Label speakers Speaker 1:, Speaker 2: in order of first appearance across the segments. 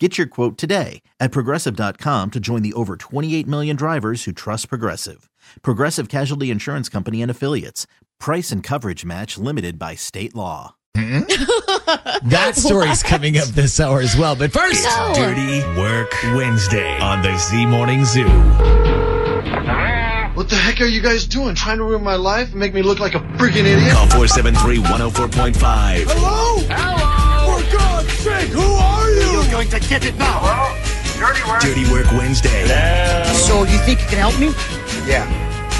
Speaker 1: Get your quote today at progressive.com to join the over 28 million drivers who trust Progressive. Progressive Casualty Insurance Company and Affiliates. Price and coverage match limited by state law. Hmm?
Speaker 2: That story's coming up this hour as well. But first,
Speaker 3: Dirty Work Wednesday on the Z Morning Zoo.
Speaker 4: What the heck are you guys doing? Trying to ruin my life and make me look like a freaking idiot?
Speaker 3: Call 473 104.5.
Speaker 4: Hello? Hello? For God's sake, who are you? You're going to get it now.
Speaker 3: Dirty Work Dirty Work Wednesday.
Speaker 5: So you think you can help me?
Speaker 6: Yeah,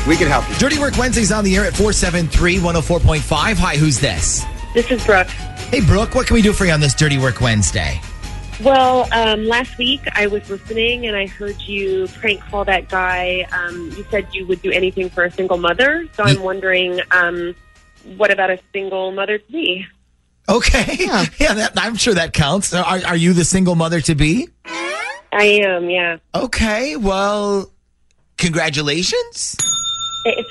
Speaker 6: we can help you.
Speaker 2: Dirty Work Wednesday's on the air at 473 104.5. Hi, who's this?
Speaker 7: This is Brooke.
Speaker 2: Hey, Brooke, what can we do for you on this Dirty Work Wednesday?
Speaker 7: Well, um, last week I was listening and I heard you prank call that guy. Um, you said you would do anything for a single mother. So I'm wondering, um, what about a single mother to be?
Speaker 2: Okay. Yeah, that, I'm sure that counts. Are, are you the single mother to be?
Speaker 7: I am, yeah.
Speaker 2: Okay, well, congratulations.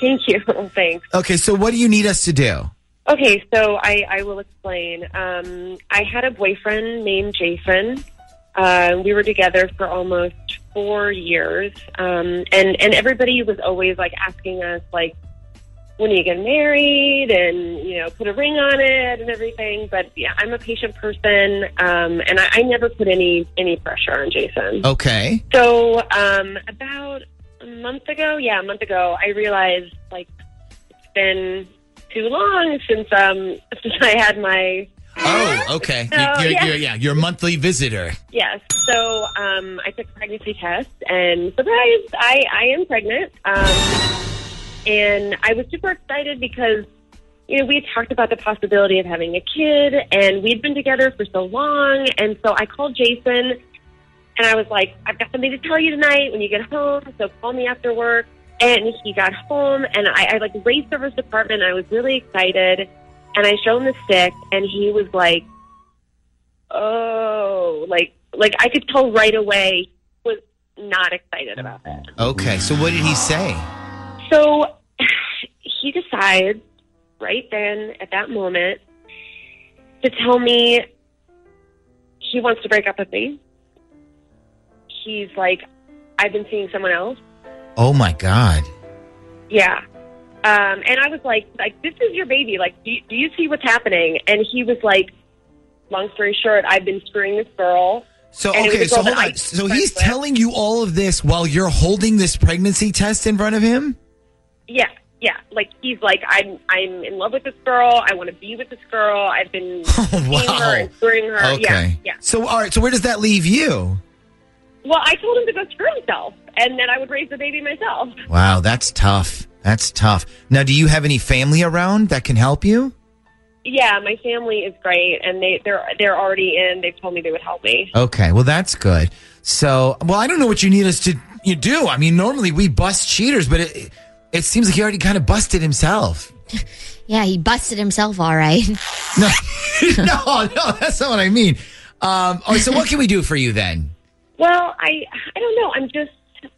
Speaker 7: Thank you. Thanks.
Speaker 2: Okay, so what do you need us to do?
Speaker 7: Okay, so I, I will explain. Um, I had a boyfriend named Jason. Uh, we were together for almost four years, um, and and everybody was always like asking us like, when you get married, and you know, put a ring on it and everything. But yeah, I'm a patient person, um, and I, I never put any any pressure on Jason.
Speaker 2: Okay.
Speaker 7: So um, about a month ago, yeah, a month ago, I realized like it's been too long since um since I had my
Speaker 2: Oh, okay.
Speaker 7: So,
Speaker 2: you're,
Speaker 7: yeah.
Speaker 2: You're, yeah, you're a monthly visitor.
Speaker 7: yes. So um, I took a pregnancy test, and surprise, I I am pregnant. Um, and I was super excited because you know we had talked about the possibility of having a kid, and we'd been together for so long, and so I called Jason. And I was like, I've got something to tell you tonight when you get home, so call me after work. And he got home, and I, I like raced over his apartment. I was really excited, and I showed him the stick, and he was like, "Oh, like like I could tell right away was not excited about that.
Speaker 2: Okay, so what did he say?
Speaker 7: So he decides right then at that moment to tell me he wants to break up with me. He's like, I've been seeing someone else.
Speaker 2: Oh my God.
Speaker 7: Yeah. Um, and I was like, like, this is your baby. Like, do you, do you see what's happening? And he was like, long story short, I've been screwing this girl.
Speaker 2: So
Speaker 7: And
Speaker 2: okay, so hold on. So he's
Speaker 7: with.
Speaker 2: telling you all of this while you're holding this pregnancy test in front of him?
Speaker 7: Yeah, yeah. Like he's like, I'm, I'm in love with this girl. I want to be with this girl. I've been seeing
Speaker 2: wow.
Speaker 7: her and screwing her.
Speaker 2: Okay.
Speaker 7: Yeah, yeah.
Speaker 2: So all right, so where does that leave you?
Speaker 7: Well, I told him to go screw himself, and then I would raise the baby myself.
Speaker 2: Wow, that's tough. That's tough. Now, do you have any family around that can help you?
Speaker 7: Yeah, my family is great, and they they're they're already in. They've told me they would help me.
Speaker 2: Okay, well that's good. So, well, I don't know what you need us to you do. I mean, normally we bust cheaters, but it it seems like he already kind of busted himself.
Speaker 5: Yeah, he busted himself all right.
Speaker 2: No, no, no, that's not what I mean. Um, all right, so what can we do for you then?
Speaker 7: Well, I I don't know. I'm just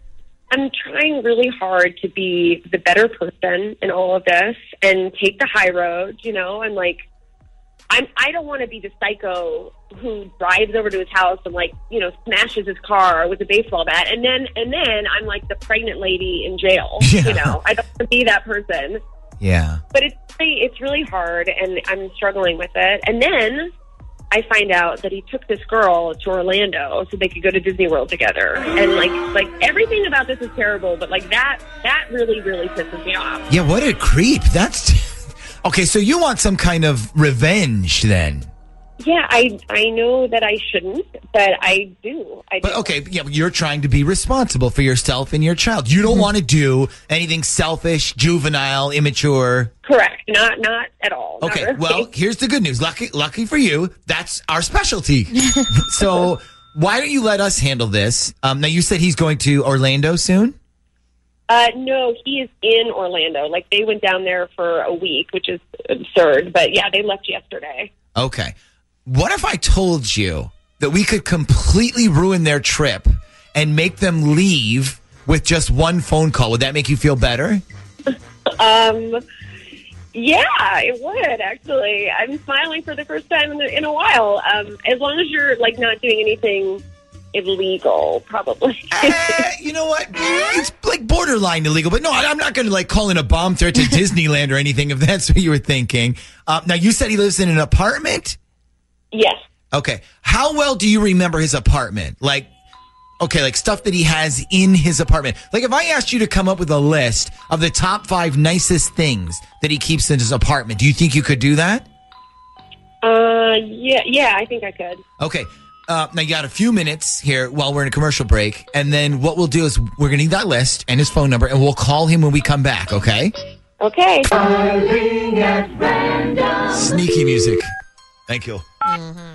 Speaker 7: I'm trying really hard to be the better person in all of this and take the high road. You know, I'm like I'm I don't want to be the psycho who drives over to his house and like you know smashes his car with a baseball bat, and then and then I'm like the pregnant lady in jail.
Speaker 2: Yeah.
Speaker 7: You know, I don't want to be that person.
Speaker 2: Yeah.
Speaker 7: but it's really, it's really hard and I'm struggling with it. And then I find out that he took this girl to Orlando so they could go to Disney World together. And like like everything about this is terrible, but like that that really really pisses me off.
Speaker 2: Yeah, what a creep. That's okay. So you want some kind of revenge then?
Speaker 7: Yeah, I I know that I shouldn't, but I do. I do.
Speaker 2: But okay, yeah, you're trying to be responsible for yourself and your child. You don't want to do anything selfish, juvenile, immature.
Speaker 7: Correct. Not not at all.
Speaker 2: Okay,
Speaker 7: really.
Speaker 2: well, here's the good news. Lucky, lucky for you, that's our specialty. so why don't you let us handle this? Um, now you said he's going to Orlando soon.
Speaker 7: Uh, no, he is in Orlando. Like they went down there for a week, which is absurd. But yeah, they left yesterday.
Speaker 2: Okay. What if I told you that we could completely ruin their trip and make them leave with just one phone call? Would that make you feel better?
Speaker 7: Um, yeah, it would actually. I'm smiling for the first time in, in a while. Um, as long as you're like not doing anything illegal, probably.
Speaker 2: Eh, you know what? It's like borderline illegal, but no, I'm not going to like call in a bomb threat to Disneyland or anything if that's what you were thinking. Uh, now, you said he lives in an apartment?
Speaker 7: yes.
Speaker 2: Okay. How well do you remember his apartment? Like, okay, like stuff that he has in his apartment. Like, if I asked you to come up with a list of the top five nicest things that he keeps in his apartment, do you think you could do that?
Speaker 7: Uh, yeah, yeah. I think I could.
Speaker 2: Okay. Uh, now you got a few minutes here while we're in a commercial break, and then what we'll do is we're gonna need that list and his phone number, and we'll call him when we come back. Okay?
Speaker 7: Okay.
Speaker 2: Sneaky music. Thank you.
Speaker 6: Hello?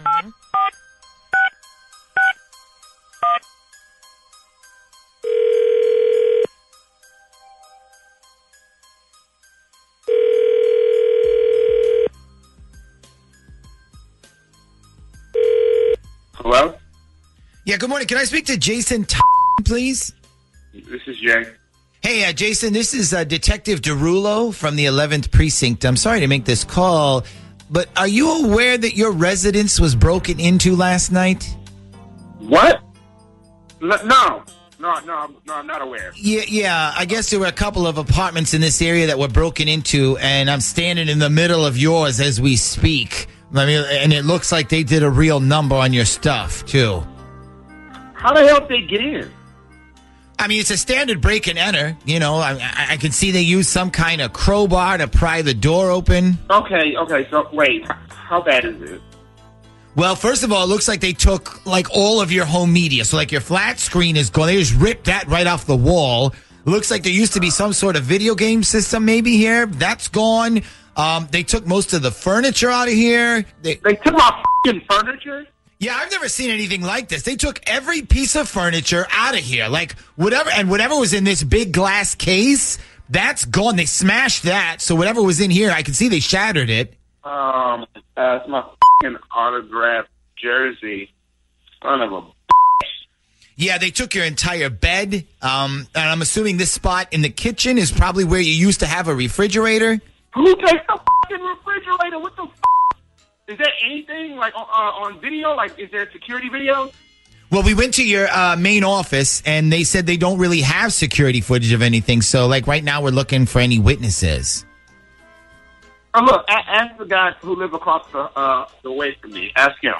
Speaker 2: Yeah. Good morning. Can I speak to Jason, T- please?
Speaker 6: This is Jay.
Speaker 2: Hey, uh, Jason, this is uh, Detective Derulo from the 11th Precinct. I'm sorry to make this call, but are you aware that your residence was broken into last night?
Speaker 6: What? N- no. No, no, I'm- no, I'm not aware.
Speaker 2: Yeah, yeah. I guess there were a couple of apartments in this area that were broken into, and I'm standing in the middle of yours as we speak. I mean, and it looks like they did a real number on your stuff, too.
Speaker 6: How the hell did they get in?
Speaker 2: I mean, it's a standard break and enter. You know, I, I, I can see they used some kind of crowbar to pry the door open.
Speaker 6: Okay, okay, so wait. How bad is it?
Speaker 2: Well, first of all, it looks like they took like all of your home media. So like your flat screen is gone. They just ripped that right off the wall. Looks like there used to be some sort of video game system maybe here. That's gone. Um, they took most of the furniture out of here. They,
Speaker 6: They took my fing furniture?
Speaker 2: Yeah, I've never seen anything like this. They took every piece of furniture out of here. Like whatever and whatever was in this big glass case, that's gone. They smashed that. So whatever was in here, I can see they shattered it.
Speaker 6: Um, uh, it's my fing autographed jersey. Son of a.
Speaker 2: Yeah, they took your entire bed. Um, and I'm assuming this spot in the kitchen is probably where you used to have a refrigerator.
Speaker 6: Who takes the fucking refrigerator? What the f? Is there anything like on, uh, on video? Like, is there security video?
Speaker 2: Well, we went to your uh, main office and they said they don't really have security footage of anything. So, like, right now we're looking for any witnesses.
Speaker 6: Oh, look, a- ask the guy who live across the uh, the way from me. Ask him.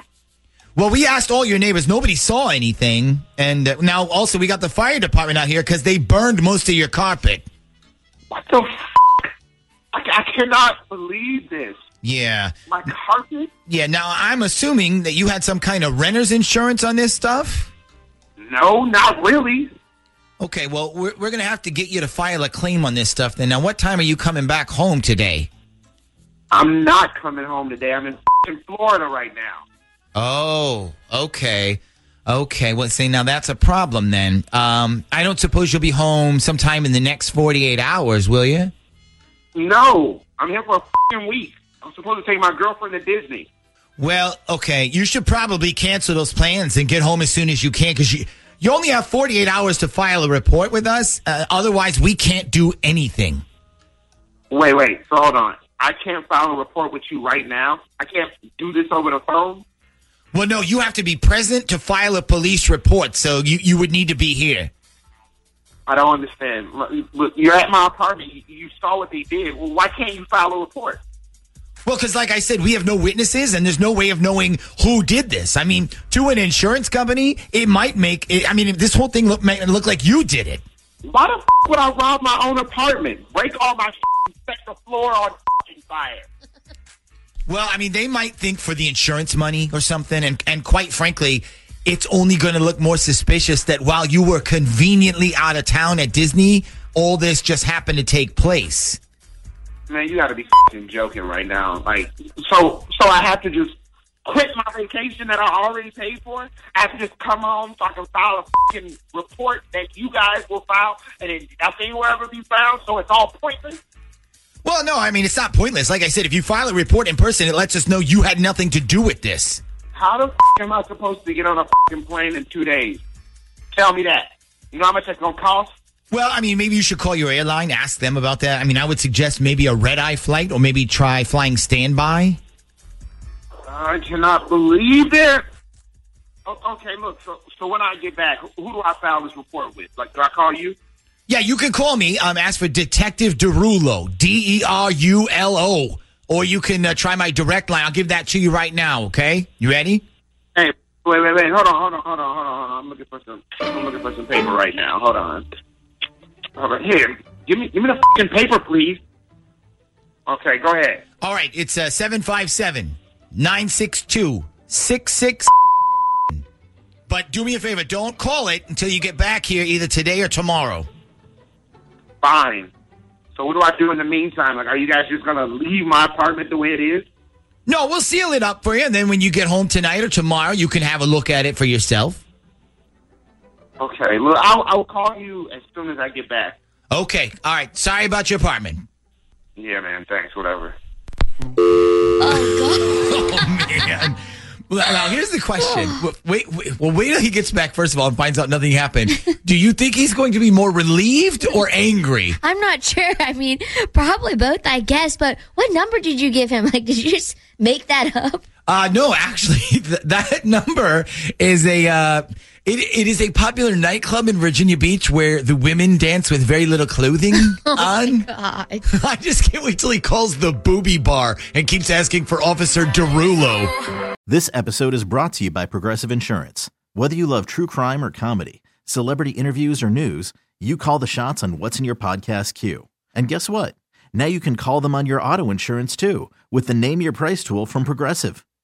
Speaker 2: Well, we asked all your neighbors. Nobody saw anything. And uh, now also we got the fire department out here because they burned most of your carpet.
Speaker 6: What the f? I, I cannot believe this.
Speaker 2: Yeah.
Speaker 6: My carpet?
Speaker 2: Yeah. Now, I'm assuming that you had some kind of renter's insurance on this stuff.
Speaker 6: No, not really.
Speaker 2: Okay, well, we're, we're going to have to get you to file a claim on this stuff then. Now, what time are you coming back home today?
Speaker 6: I'm not coming home today. I'm in Florida right now.
Speaker 2: Oh, okay. Okay, well, see, now that's a problem then. Um, I don't suppose you'll be home sometime in the next 48 hours, will you?
Speaker 6: No, I'm here for a week. I'm supposed to take my girlfriend to Disney.
Speaker 2: Well, okay, you should probably cancel those plans and get home as soon as you can because you, you only have 48 hours to file a report with us. Uh, otherwise, we can't do anything.
Speaker 6: Wait, wait. So hold on. I can't file a report with you right now. I can't do this over the phone.
Speaker 2: Well, no, you have to be present to file a police report, so you, you would need to be here.
Speaker 6: I don't understand. Look, you're at my apartment. You, you saw what they did. Well, why can't you file a report?
Speaker 2: Well, because like I said, we have no witnesses, and there's no way of knowing who did this. I mean, to an insurance company, it might make. It, I mean, this whole thing look it look like you did it.
Speaker 6: Why the f- would I rob my own apartment? Break all my f- set the floor on f- fire.
Speaker 2: Well, I mean, they might think for the insurance money or something, and and quite frankly, it's only going to look more suspicious that while you were conveniently out of town at Disney, all this just happened to take place.
Speaker 6: Man, you got to be f***ing joking right now. Like, so, so I have to just quit my vacation that I already paid for. I have to just come home so I can file a fucking report that you guys will file, and then nothing will ever be found. So it's all pointless.
Speaker 2: Well, no, I mean it's not pointless. Like I said, if you file a report in person, it lets us know you had nothing to do with this.
Speaker 6: How the f- am I supposed to get on a fucking plane in two days? Tell me that. You know how much that's gonna cost?
Speaker 2: Well, I mean, maybe you should call your airline, ask them about that. I mean, I would suggest maybe a red eye flight or maybe try flying standby.
Speaker 6: I cannot believe it. Okay, look. So, so when I get back, who do I file this report with? Like, do I call you?
Speaker 2: Yeah, you can call me. Um, ask for Detective Derulo, D E R U L O, or you can uh, try my direct line. I'll give that to you right now. Okay, you ready?
Speaker 6: Hey, wait, wait, wait. Hold on, hold on, hold on, hold on, hold on. I'm looking for some. I'm looking for some paper right now. Hold on. Here, give me, give me the fucking paper, please. Okay, go ahead.
Speaker 2: All right, it's uh, 757 962 66. But do me a favor, don't call it until you get back here either today or tomorrow.
Speaker 6: Fine. So what do I do in the meantime? Like, are you guys just gonna leave my apartment the way it is?
Speaker 2: No, we'll seal it up for you, and then when you get home tonight or tomorrow, you can have a look at it for yourself.
Speaker 6: Okay. Look, I'll, I'll call you as soon as I get back.
Speaker 2: Okay, all right. Sorry about your apartment.
Speaker 6: Yeah, man. Thanks. Whatever.
Speaker 5: Oh, God.
Speaker 2: Oh man. Well, now here's the question. Wait, wait, well, wait till he gets back first of all and finds out nothing happened. Do you think he's going to be more relieved or angry?
Speaker 5: I'm not sure. I mean, probably both, I guess. But what number did you give him? Like, did you just make that up?
Speaker 2: Uh, no, actually, th- that number is a. Uh, it, it is a popular nightclub in Virginia Beach where the women dance with very little clothing on.
Speaker 5: God.
Speaker 2: I just can't wait till he calls the booby bar and keeps asking for Officer Derulo.
Speaker 1: This episode is brought to you by Progressive Insurance. Whether you love true crime or comedy, celebrity interviews or news, you call the shots on what's in your podcast queue. And guess what? Now you can call them on your auto insurance too with the Name Your Price tool from Progressive.